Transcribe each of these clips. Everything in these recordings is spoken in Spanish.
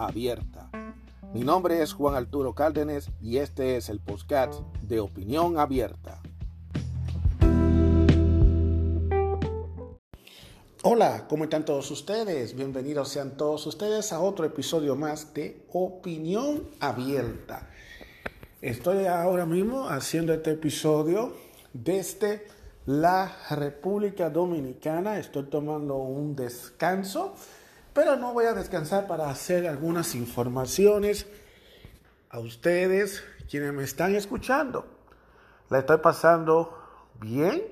abierta. Mi nombre es Juan Arturo Cárdenas y este es el podcast de Opinión Abierta. Hola, ¿cómo están todos ustedes? Bienvenidos sean todos ustedes a otro episodio más de Opinión Abierta. Estoy ahora mismo haciendo este episodio desde la República Dominicana. Estoy tomando un descanso pero no voy a descansar para hacer algunas informaciones a ustedes, quienes me están escuchando. La estoy pasando bien,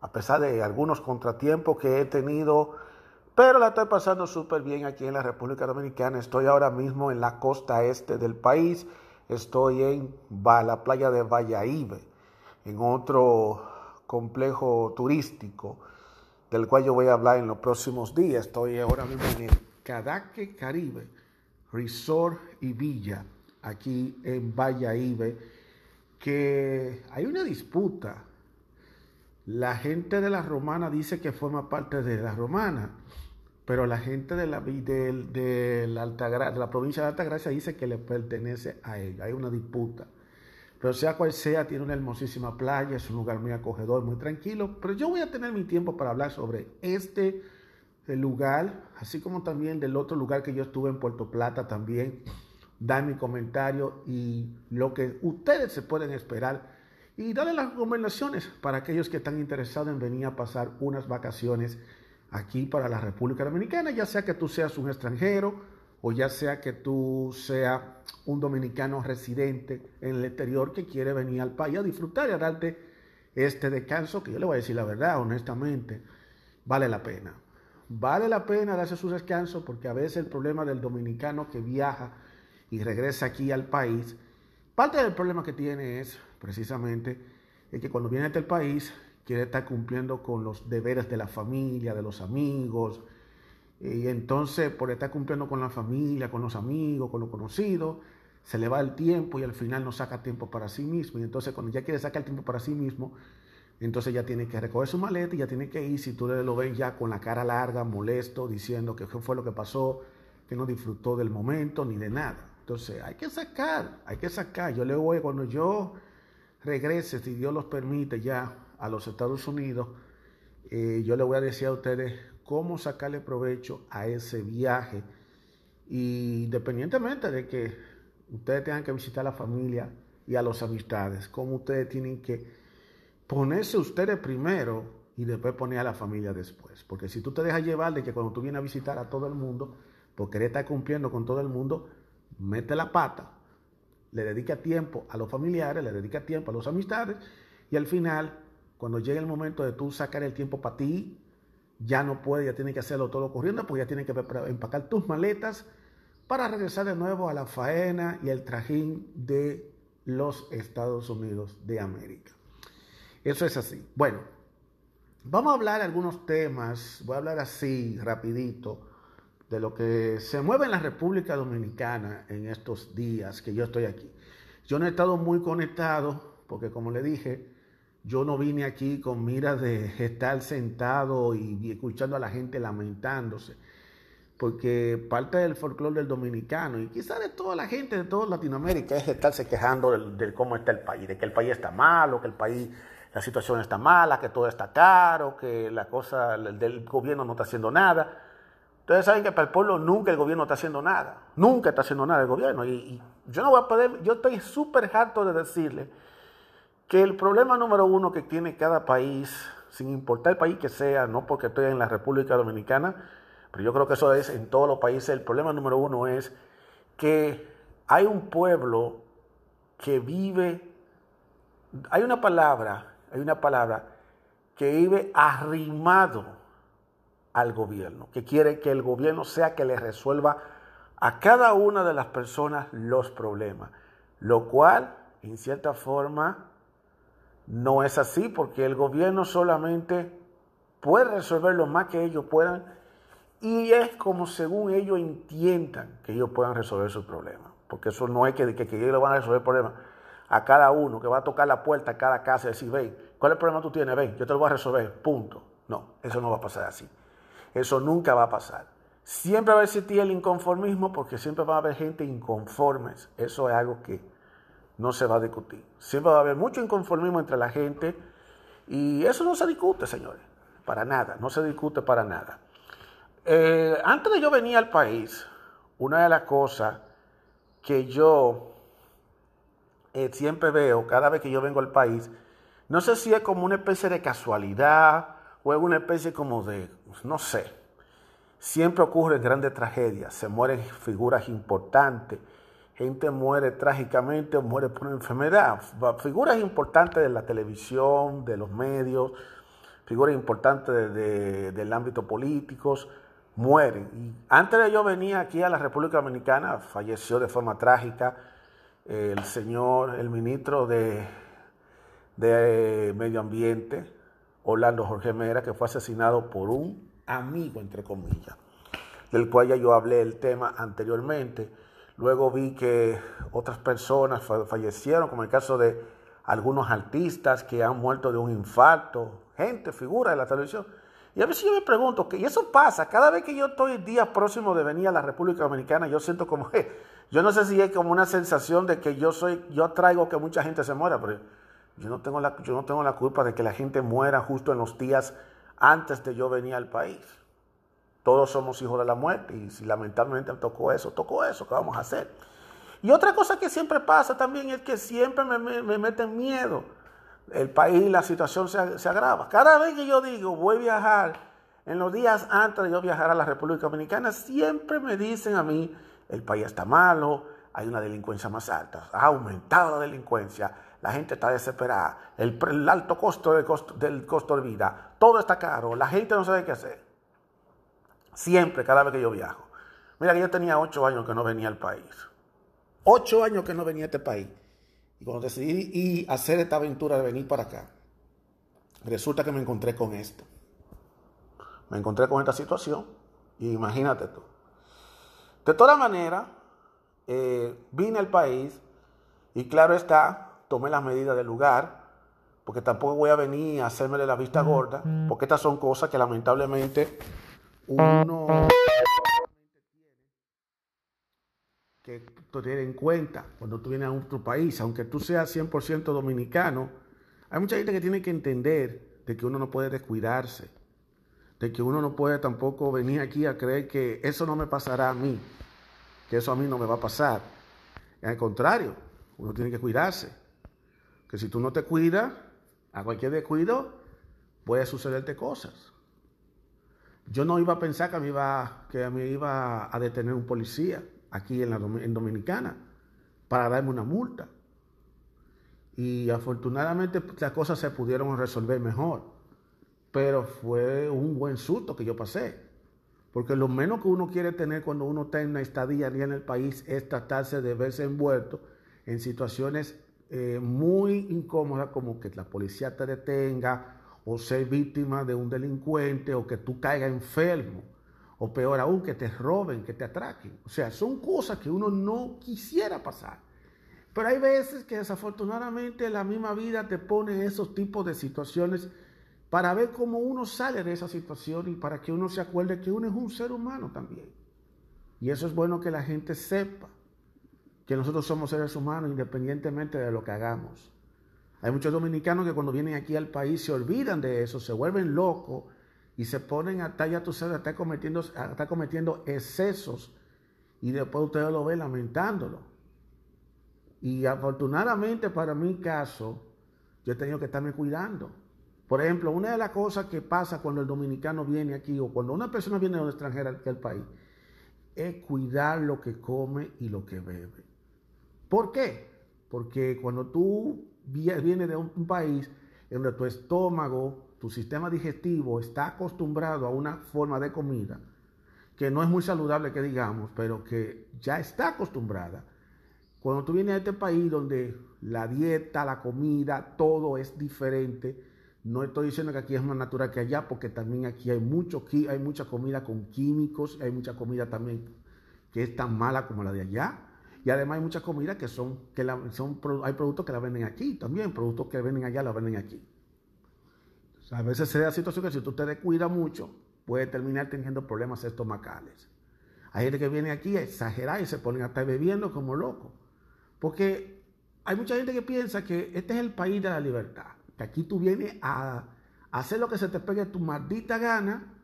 a pesar de algunos contratiempos que he tenido, pero la estoy pasando súper bien aquí en la República Dominicana. Estoy ahora mismo en la costa este del país. Estoy en la playa de Valladolid, en otro complejo turístico del cual yo voy a hablar en los próximos días. Estoy ahora mismo en el Cadaque Caribe Resort y Villa, aquí en Valladolid, que hay una disputa. La gente de la Romana dice que forma parte de la Romana, pero la gente de la, de, de la provincia de Altagracia dice que le pertenece a ella. Hay una disputa. Pero sea cual sea, tiene una hermosísima playa, es un lugar muy acogedor, muy tranquilo. Pero yo voy a tener mi tiempo para hablar sobre este lugar, así como también del otro lugar que yo estuve en Puerto Plata también. Dar mi comentario y lo que ustedes se pueden esperar. Y darle las recomendaciones para aquellos que están interesados en venir a pasar unas vacaciones aquí para la República Dominicana, ya sea que tú seas un extranjero o ya sea que tú seas un dominicano residente en el exterior que quiere venir al país a disfrutar y a darte este descanso, que yo le voy a decir la verdad, honestamente, vale la pena. Vale la pena darse su descanso porque a veces el problema del dominicano que viaja y regresa aquí al país, parte del problema que tiene es precisamente el que cuando viene a este país quiere estar cumpliendo con los deberes de la familia, de los amigos, y entonces, por estar cumpliendo con la familia, con los amigos, con los conocidos, se le va el tiempo y al final no saca tiempo para sí mismo. Y entonces, cuando ya quiere sacar el tiempo para sí mismo, entonces ya tiene que recoger su maleta y ya tiene que ir. Si tú lo ves ya con la cara larga, molesto, diciendo que fue lo que pasó, que no disfrutó del momento ni de nada. Entonces, hay que sacar, hay que sacar. Yo le voy, cuando yo regrese, si Dios los permite, ya a los Estados Unidos, eh, yo le voy a decir a ustedes cómo sacarle provecho a ese viaje. Y independientemente de que ustedes tengan que visitar a la familia y a los amistades, cómo ustedes tienen que ponerse ustedes primero y después poner a la familia después. Porque si tú te dejas llevar de que cuando tú vienes a visitar a todo el mundo, porque querer estar cumpliendo con todo el mundo, mete la pata, le dedica tiempo a los familiares, le dedica tiempo a los amistades y al final, cuando llegue el momento de tú sacar el tiempo para ti, ya no puede, ya tiene que hacerlo todo corriendo, porque ya tiene que empacar tus maletas para regresar de nuevo a la faena y el trajín de los Estados Unidos de América. Eso es así. Bueno, vamos a hablar algunos temas, voy a hablar así rapidito de lo que se mueve en la República Dominicana en estos días que yo estoy aquí. Yo no he estado muy conectado porque como le dije, yo no vine aquí con miras de estar sentado y, escuchando a la gente lamentándose, porque parte del folclore del dominicano y quizás de toda la gente de toda Latinoamérica es estarse quejando de, cómo está el país, de que el país está malo, que el país, la situación está mala, que todo está caro, que la cosa del gobierno no está haciendo nada. Ustedes saben que para el pueblo nunca el gobierno está haciendo nada, nunca está haciendo nada el gobierno. Y, y yo no voy a poder, yo estoy súper harto de decirle que el problema número uno que tiene cada país, sin importar el país que sea, no porque estoy en la República Dominicana, pero yo creo que eso es en todos los países, el problema número uno es que hay un pueblo que vive, hay una palabra, hay una palabra que vive arrimado al gobierno, que quiere que el gobierno sea que le resuelva a cada una de las personas los problemas, lo cual, en cierta forma, no es así porque el gobierno solamente puede resolver lo más que ellos puedan y es como según ellos entiendan que ellos puedan resolver sus problemas. Porque eso no es que, que, ellos van a resolver problemas a cada uno, que va a tocar la puerta a cada casa y decir, ven, ¿cuál es el problema que tú tienes? Ven, yo te lo voy a resolver, punto. No, eso no va a pasar así. Eso nunca va a pasar. Siempre va a existir el inconformismo porque siempre va a haber gente inconformes. Eso es algo que no se va a discutir. Siempre va a haber mucho inconformismo entre la gente y eso no se discute, señores. Para nada, no se discute para nada. Eh, antes de yo venir al país, una de las cosas que yo eh, siempre veo cada vez que yo vengo al país, no sé si es como una especie de casualidad o es una especie como de, no sé, siempre ocurren grandes tragedias, se mueren figuras importantes, gente muere trágicamente o muere por una enfermedad, figuras importantes de la televisión, de los medios, figuras importantes del ámbito político, mueren. Y antes de yo venir aquí a la República Dominicana, falleció de forma trágica el señor, el ministro de, de Medio Ambiente, Orlando Jorge Mera, que fue asesinado por un amigo, entre comillas, del cual ya yo hablé el tema anteriormente. Luego vi que otras personas fallecieron, como el caso de algunos artistas que han muerto de un infarto, gente, figura de la televisión. Y a veces yo me pregunto, que, y eso pasa, cada vez que yo estoy día próximo de venir a la República Dominicana, yo siento como, yo no sé si es como una sensación de que yo soy, yo traigo que mucha gente se muera, pero yo no tengo la, yo no tengo la culpa de que la gente muera justo en los días antes de yo venir al país. Todos somos hijos de la muerte y si lamentablemente tocó eso, tocó eso, ¿qué vamos a hacer? Y otra cosa que siempre pasa también es que siempre me, me, me meten miedo el país, la situación se, se, agrava. Cada vez que yo digo voy a viajar, en los días antes de yo viajar a la República Dominicana, siempre me dicen a mí, el país está malo, hay una delincuencia más alta, ha aumentado la delincuencia, la gente está desesperada, el, alto costo del costo de vida, todo está caro, la gente no sabe qué hacer. Siempre, cada vez que yo viajo. Mira que yo tenía ocho años que no venía al país. Ocho años que no venía a este país. Y cuando decidí hacer esta aventura de venir para acá, resulta que me encontré con esto. Me encontré con esta situación y imagínate tú. De todas maneras, eh, vine al país y claro está, tomé las medidas del lugar, porque tampoco voy a venir a hacerme la vista gorda, porque estas son cosas que lamentablemente uno que tener en cuenta cuando tú vienes a otro país, aunque tú seas 100% dominicano, hay mucha gente que tiene que entender de que uno no puede descuidarse, de que uno no puede tampoco venir aquí a creer que eso no me pasará a mí, que eso a mí no me va a pasar. Al contrario, uno tiene que cuidarse, que si tú no te cuidas, a cualquier descuido puede sucederte cosas. Yo no iba a pensar que me iba, que iba a detener un policía aquí en, la, en Dominicana para darme una multa. Y afortunadamente pues, las cosas se pudieron resolver mejor. Pero fue un buen susto que yo pasé. Porque lo menos que uno quiere tener cuando uno está en una estadía en el país es tratarse de verse envuelto en situaciones eh, muy incómodas como que la policía te detenga o ser víctima de un delincuente o que tú caigas enfermo o peor aún, que te roben, que te atraquen. O sea, son cosas que uno no quisiera pasar. Pero hay veces que desafortunadamente la misma vida te pone esos tipos de situaciones para ver cómo uno sale de esa situación y para que uno se acuerde que uno es un ser humano también. Y eso es bueno que la gente sepa, que nosotros somos seres humanos independientemente de lo que hagamos. Hay muchos dominicanos que cuando vienen aquí al país se olvidan de eso, se vuelven locos y se ponen a ya tú sabes, está cometiendo, está cometiendo excesos y después ustedes lo ven lamentándolo. Y afortunadamente para mi caso, yo he tenido que estarme cuidando. Por ejemplo, una de las cosas que pasa cuando el dominicano viene aquí o cuando una persona viene de un extranjero al país es cuidar lo que come y lo que bebe. ¿Por qué? Porque cuando tú vienes de un país en donde tu estómago tu sistema digestivo está acostumbrado a una forma de comida que no es muy saludable que digamos, pero que ya está acostumbrada. Cuando tú vienes a este país donde la dieta, la comida, todo es diferente, no estoy diciendo que aquí es más natural que allá, porque también aquí hay, mucho, hay mucha comida con químicos, hay mucha comida también que es tan mala como la de allá. Y además hay mucha comida que son, que son, hay productos que la venden aquí también, productos que venden allá la venden aquí. a veces se da la situación que si tú te descuidas mucho, puede terminar teniendo problemas estomacales. Hay gente que viene aquí a exagerar y se ponen a estar bebiendo como locos. Porque hay mucha gente que piensa que este es el país de la libertad. Que aquí tú vienes a hacer lo que se te pegue tu maldita gana.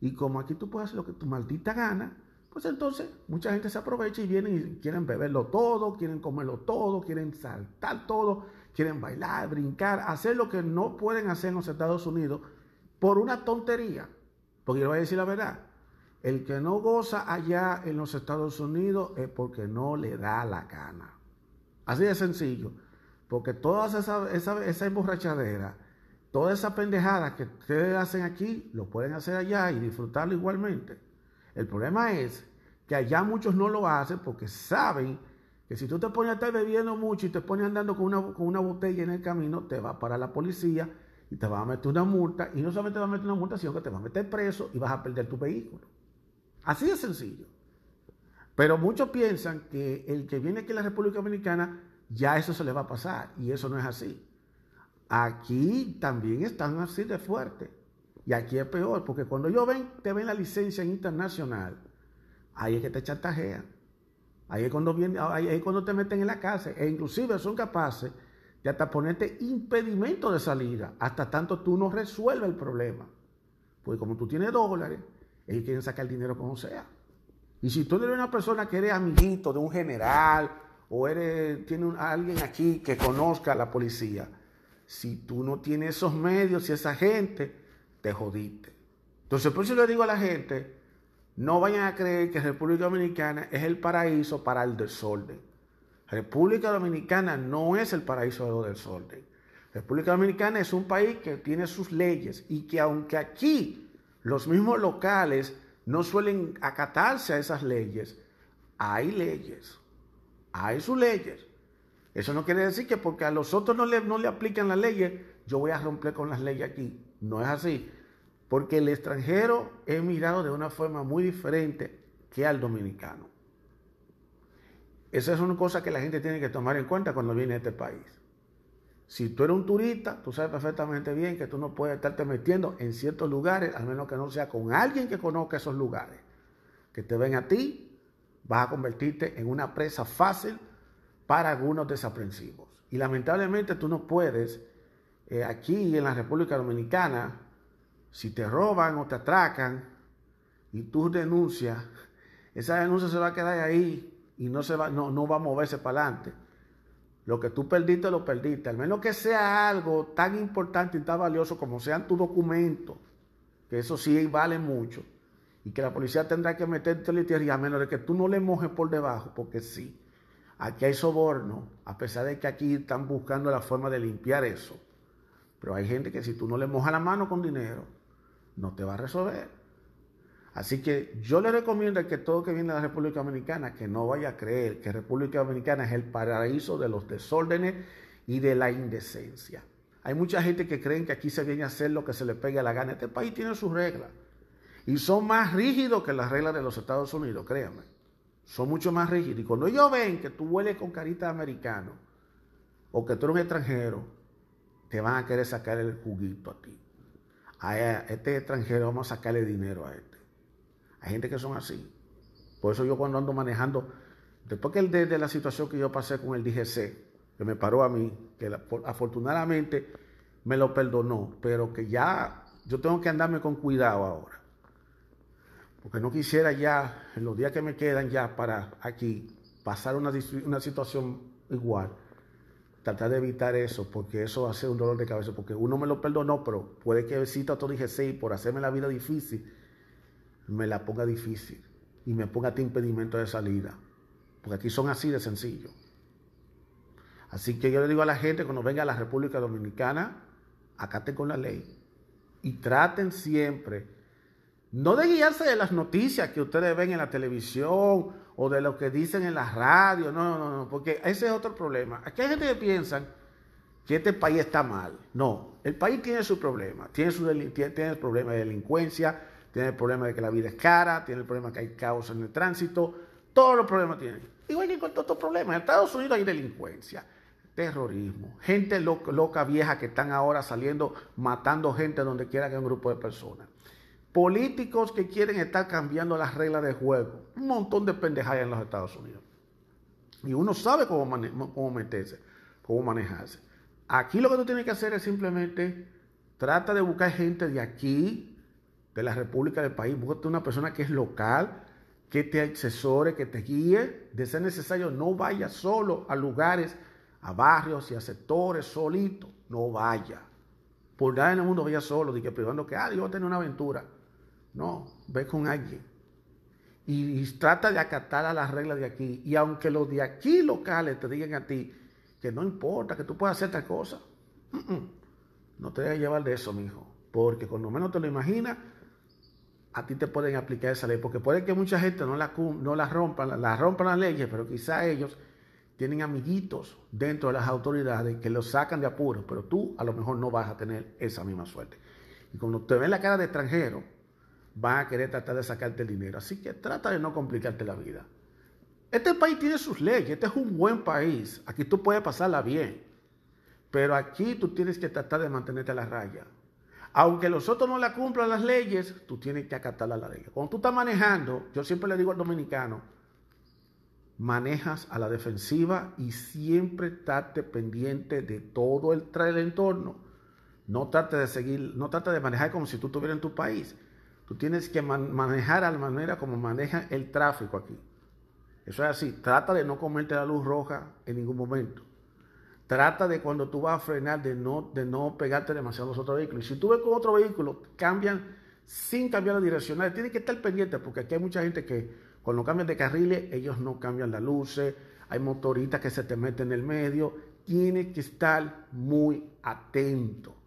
Y como aquí tú puedes hacer lo que tu maldita gana, pues entonces mucha gente se aprovecha y vienen y quieren beberlo todo, quieren comerlo todo, quieren saltar todo, quieren bailar, brincar, hacer lo que no pueden hacer en los Estados Unidos por una tontería. Porque yo voy a decir la verdad, el que no goza allá en los Estados Unidos es porque no le da la gana. Así de sencillo. Porque toda esa, esa, esa emborrachadera, toda esa pendejada que ustedes hacen aquí, lo pueden hacer allá y disfrutarlo igualmente. El problema es que allá muchos no lo hacen porque saben que si tú te pones a estar bebiendo mucho y te pones andando con una, con una botella en el camino, te va para la policía y te va a meter una multa. Y no solamente te va a meter una multa, sino que te va a meter preso y vas a perder tu vehículo. Así de sencillo. Pero muchos piensan que el que viene aquí a la República Dominicana, ya eso se le va a pasar. Y eso no es así. Aquí también están así de fuerte. Y aquí es peor, porque cuando ellos ven, te ven la licencia internacional, ahí es que te chantajean. Ahí es cuando, viene, ahí es cuando te meten en la cárcel. E inclusive son capaces de hasta ponerte impedimento de salida, hasta tanto tú no resuelves el problema. Porque como tú tienes dólares, ellos quieren sacar el dinero como sea. Y si tú eres una persona que eres amiguito de un general o eres, tiene alguien aquí que conozca a la policía, si tú no tienes esos medios y esa gente, te jodiste. Entonces, por eso le digo a la gente, no vayan a creer que República Dominicana es el paraíso para el desorden. República Dominicana no es el paraíso del desorden. República Dominicana es un país que tiene sus leyes y que aunque aquí los mismos locales no suelen acatarse a esas leyes, hay leyes, hay sus leyes. Eso no quiere decir que porque a los otros no le, no le aplican las leyes, yo voy a romper con las leyes aquí. No es así. Porque el extranjero es mirado de una forma muy diferente que al dominicano. Esa es una cosa que la gente tiene que tomar en cuenta cuando viene a este país. Si tú eres un turista, tú sabes perfectamente bien que tú no puedes estarte metiendo en ciertos lugares, al menos que no sea con alguien que conozca esos lugares. Que te ven a ti, vas a convertirte en una presa fácil para algunos desaprensivos. Y lamentablemente tú no puedes eh, aquí en la República Dominicana, si te roban o te atracan y tú denuncias, esa denuncia se va a quedar ahí y no, se va, no, no va a moverse para adelante. Lo que tú perdiste, lo perdiste. Al menos que sea algo tan importante y tan valioso como sean tus documentos, que eso sí vale mucho, y que la policía tendrá que meterte en tierra, a menos de que tú no le mojes por debajo, porque sí. Aquí hay soborno, a pesar de que aquí están buscando la forma de limpiar eso. Pero hay gente que si tú no le mojas la mano con dinero, no te va a resolver. Así que yo le recomiendo que todo que viene de la República Dominicana, que no vaya a creer que República Dominicana es el paraíso de los desórdenes y de la indecencia. Hay mucha gente que creen que aquí se viene a hacer lo que se le pegue a la gana. Este país tiene sus reglas. Y son más rígidos que las reglas de los Estados Unidos, créanme. Son mucho más rígidos. Y cuando ellos ven que tú hueles con carita americano, o que tú eres un extranjero, te van a querer sacar el juguito a ti. A este extranjero vamos a sacarle dinero a este. Hay gente que son así. Por eso yo cuando ando manejando, después que el de, la situación que yo pasé con el DGC, que me paró a mí, que afortunadamente me lo perdonó, pero que ya yo tengo que andarme con cuidado ahora. Porque no quisiera ya, en los días que me quedan ya para aquí, pasar una, una situación igual tratar de evitar eso, porque eso va a ser un dolor de cabeza, porque uno me lo perdonó, pero puede que cita otro dije sí, por hacerme la vida difícil, me la ponga difícil y me ponga este impedimento de salida, porque aquí son así de sencillo. Así que yo le digo a la gente, cuando venga a la República Dominicana, acaten con la ley y traten siempre No de guiarse de las noticias que ustedes ven en la televisión o de lo que dicen en la radio, no, no, no, porque ese es otro problema. Aquí hay gente que piensa que este país está mal. No, el país tiene su problema. Tiene, su tiene el problema de delincuencia, tiene el problema de que la vida es cara, tiene el problema de que hay caos en el tránsito, todos los problemas tienen. Igual que con todos estos problemas. En Estados Unidos hay delincuencia, terrorismo, gente loca, loca, vieja que están ahora saliendo matando gente donde quiera que un grupo de personas. Políticos que quieren estar cambiando las reglas de juego. Un montón de pendejadas en los Estados Unidos. Y uno sabe cómo, cómo meterse, cómo manejarse. Aquí lo que tú tienes que hacer es simplemente trata de buscar gente de aquí, de la República del país, búscate una persona que es local, que te asesore, que te guíe. De ser necesario, no vaya solo a lugares, a barrios y a sectores solito. No vaya. Por nada en el mundo vaya solo, de que privando que, ah, yo voy a tener una aventura. No, ve con alguien. Y, trata de acatar a las reglas de aquí. Y aunque los de aquí locales te digan a ti que no importa, que tú puedas hacer tal cosa, no te dejes llevar de eso, mi hijo. Porque cuando menos te lo imaginas, a ti te pueden aplicar esa ley, porque puede que mucha gente no la, no la rompan, la rompan las leyes, pero quizá ellos tienen amiguitos dentro de las autoridades que los sacan de apuro, pero tú a lo mejor no vas a tener esa misma suerte. Y cuando te ven la cara de extranjero, van a querer tratar de sacarte el dinero. Así que trata de no complicarte la vida. Este país tiene sus leyes, este es un buen país, aquí tú puedes pasarla bien, pero aquí tú tienes que tratar de mantenerte a la raya. Aunque los otros no la cumplan las leyes, tú tienes que acatar la ley. Cuando tú estás manejando, yo siempre le digo al dominicano, manejas a la defensiva y siempre estate pendiente de todo el, el entorno. No trate de seguir, no trate de manejar como si tú estuvieras en tu país. Tú tienes que manejar a la manera como maneja el tráfico aquí. Eso es así. Trata de no comerte la luz roja en ningún momento. Trata de cuando tú vas a frenar de no, de no pegarte demasiado a los otros vehículos. Y si tú ves con otro vehículo, cambian sin cambiar la direccional. Tienes que estar pendiente porque aquí hay mucha gente que cuando cambian de carriles, ellos no cambian las luces. Hay motoristas que se te meten en el medio. Tienes que estar muy atento.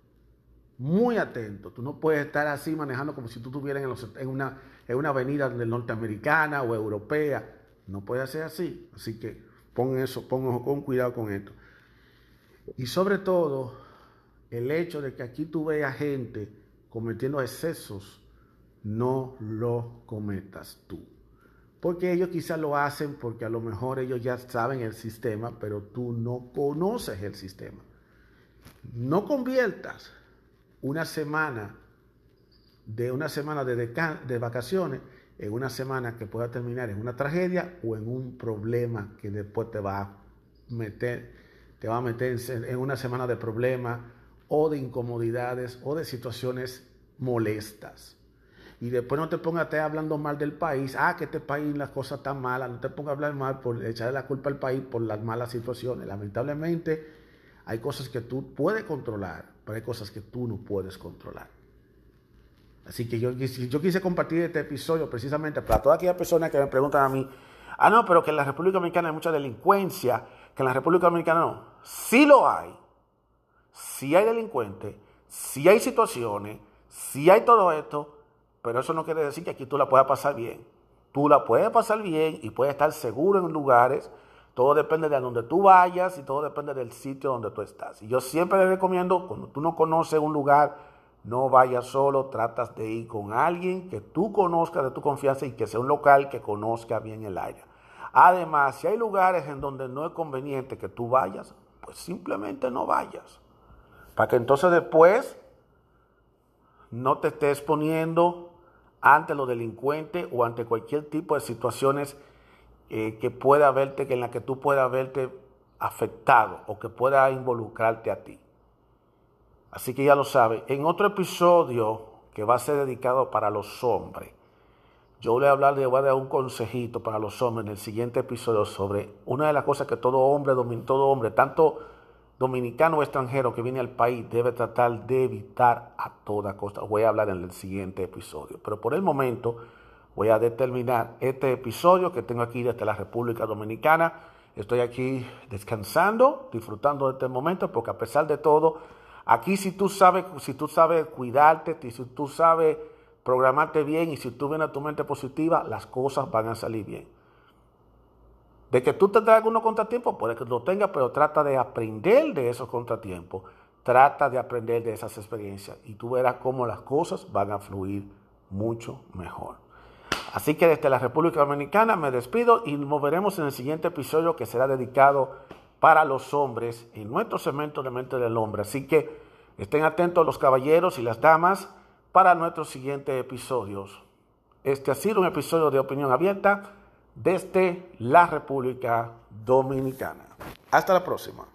Muy atento. Tú no puedes estar así manejando como si tú estuvieras en, una, en una avenida norteamericana o europea. No puede ser así. Así que pon eso, pon, con cuidado con esto. Y sobre todo, el hecho de que aquí tú veas gente cometiendo excesos, no lo cometas tú. Porque ellos quizás lo hacen porque a lo mejor ellos ya saben el sistema, pero tú no conoces el sistema. No conviertas una semana de una semana de, de vacaciones en una semana que pueda terminar en una tragedia o en un problema que después te va a meter te va a meter en una semana de problemas o de incomodidades o de situaciones molestas. Y después no te pongas estar hablando mal del país, ah, que este país las cosas están malas, no te pongas a hablar mal por echarle la culpa al país por las malas situaciones. Lamentablemente hay cosas que tú puedes controlar, pero hay cosas que tú no puedes controlar. Así que yo, quise compartir este episodio precisamente para todas aquellas personas que me preguntan a mí, ah, no, pero que en la República Dominicana hay mucha delincuencia, que en la República Dominicana no. Sí lo hay. Sí hay delincuentes, sí hay situaciones, sí hay todo esto, pero eso no quiere decir que aquí tú la puedas pasar bien. Tú la puedes pasar bien y puedes estar seguro en lugares. Todo depende de donde tú vayas y todo depende del sitio donde tú estás. Y yo siempre le recomiendo, cuando tú no conoces un lugar, no vayas solo, tratas de ir con alguien que tú conozcas de tu confianza y que sea un local que conozca bien el área. Además, si hay lugares en donde no es conveniente que tú vayas, pues simplemente no vayas. Para que entonces después no te estés poniendo ante los delincuentes o ante cualquier tipo de situaciones eh, que pueda verte, que en la que tú puedas verte afectado o que pueda involucrarte a ti. Así que ya lo sabes. En otro episodio que va a ser dedicado para los hombres, yo voy a hablar de, a un consejito para los hombres en el siguiente episodio sobre una de las cosas que todo hombre, todo hombre, tanto dominicano o extranjero que viene al país, debe tratar de evitar a toda costa. Voy a hablar en el siguiente episodio. Pero por el momento voy a determinar este episodio que tengo aquí desde la República Dominicana. Estoy aquí descansando, disfrutando de este momento, porque a pesar de todo, aquí si tú sabes, si tú sabes cuidarte, si tú sabes programarte bien y si tú vienes a tu mente positiva, las cosas van a salir bien. De que tú tendrás algunos contratiempos, puede que lo tengas, pero trata de aprender de esos contratiempos, trata de aprender de esas experiencias y tú verás cómo las cosas van a fluir mucho mejor. Así que desde la República Dominicana me despido y nos veremos en el siguiente episodio que será dedicado para los hombres en nuestro segmento de mente del hombre. Así que estén atentos los caballeros y las damas para nuestros siguientes episodios. Este ha sido un episodio de opinión abierta desde la República Dominicana. Hasta la próxima.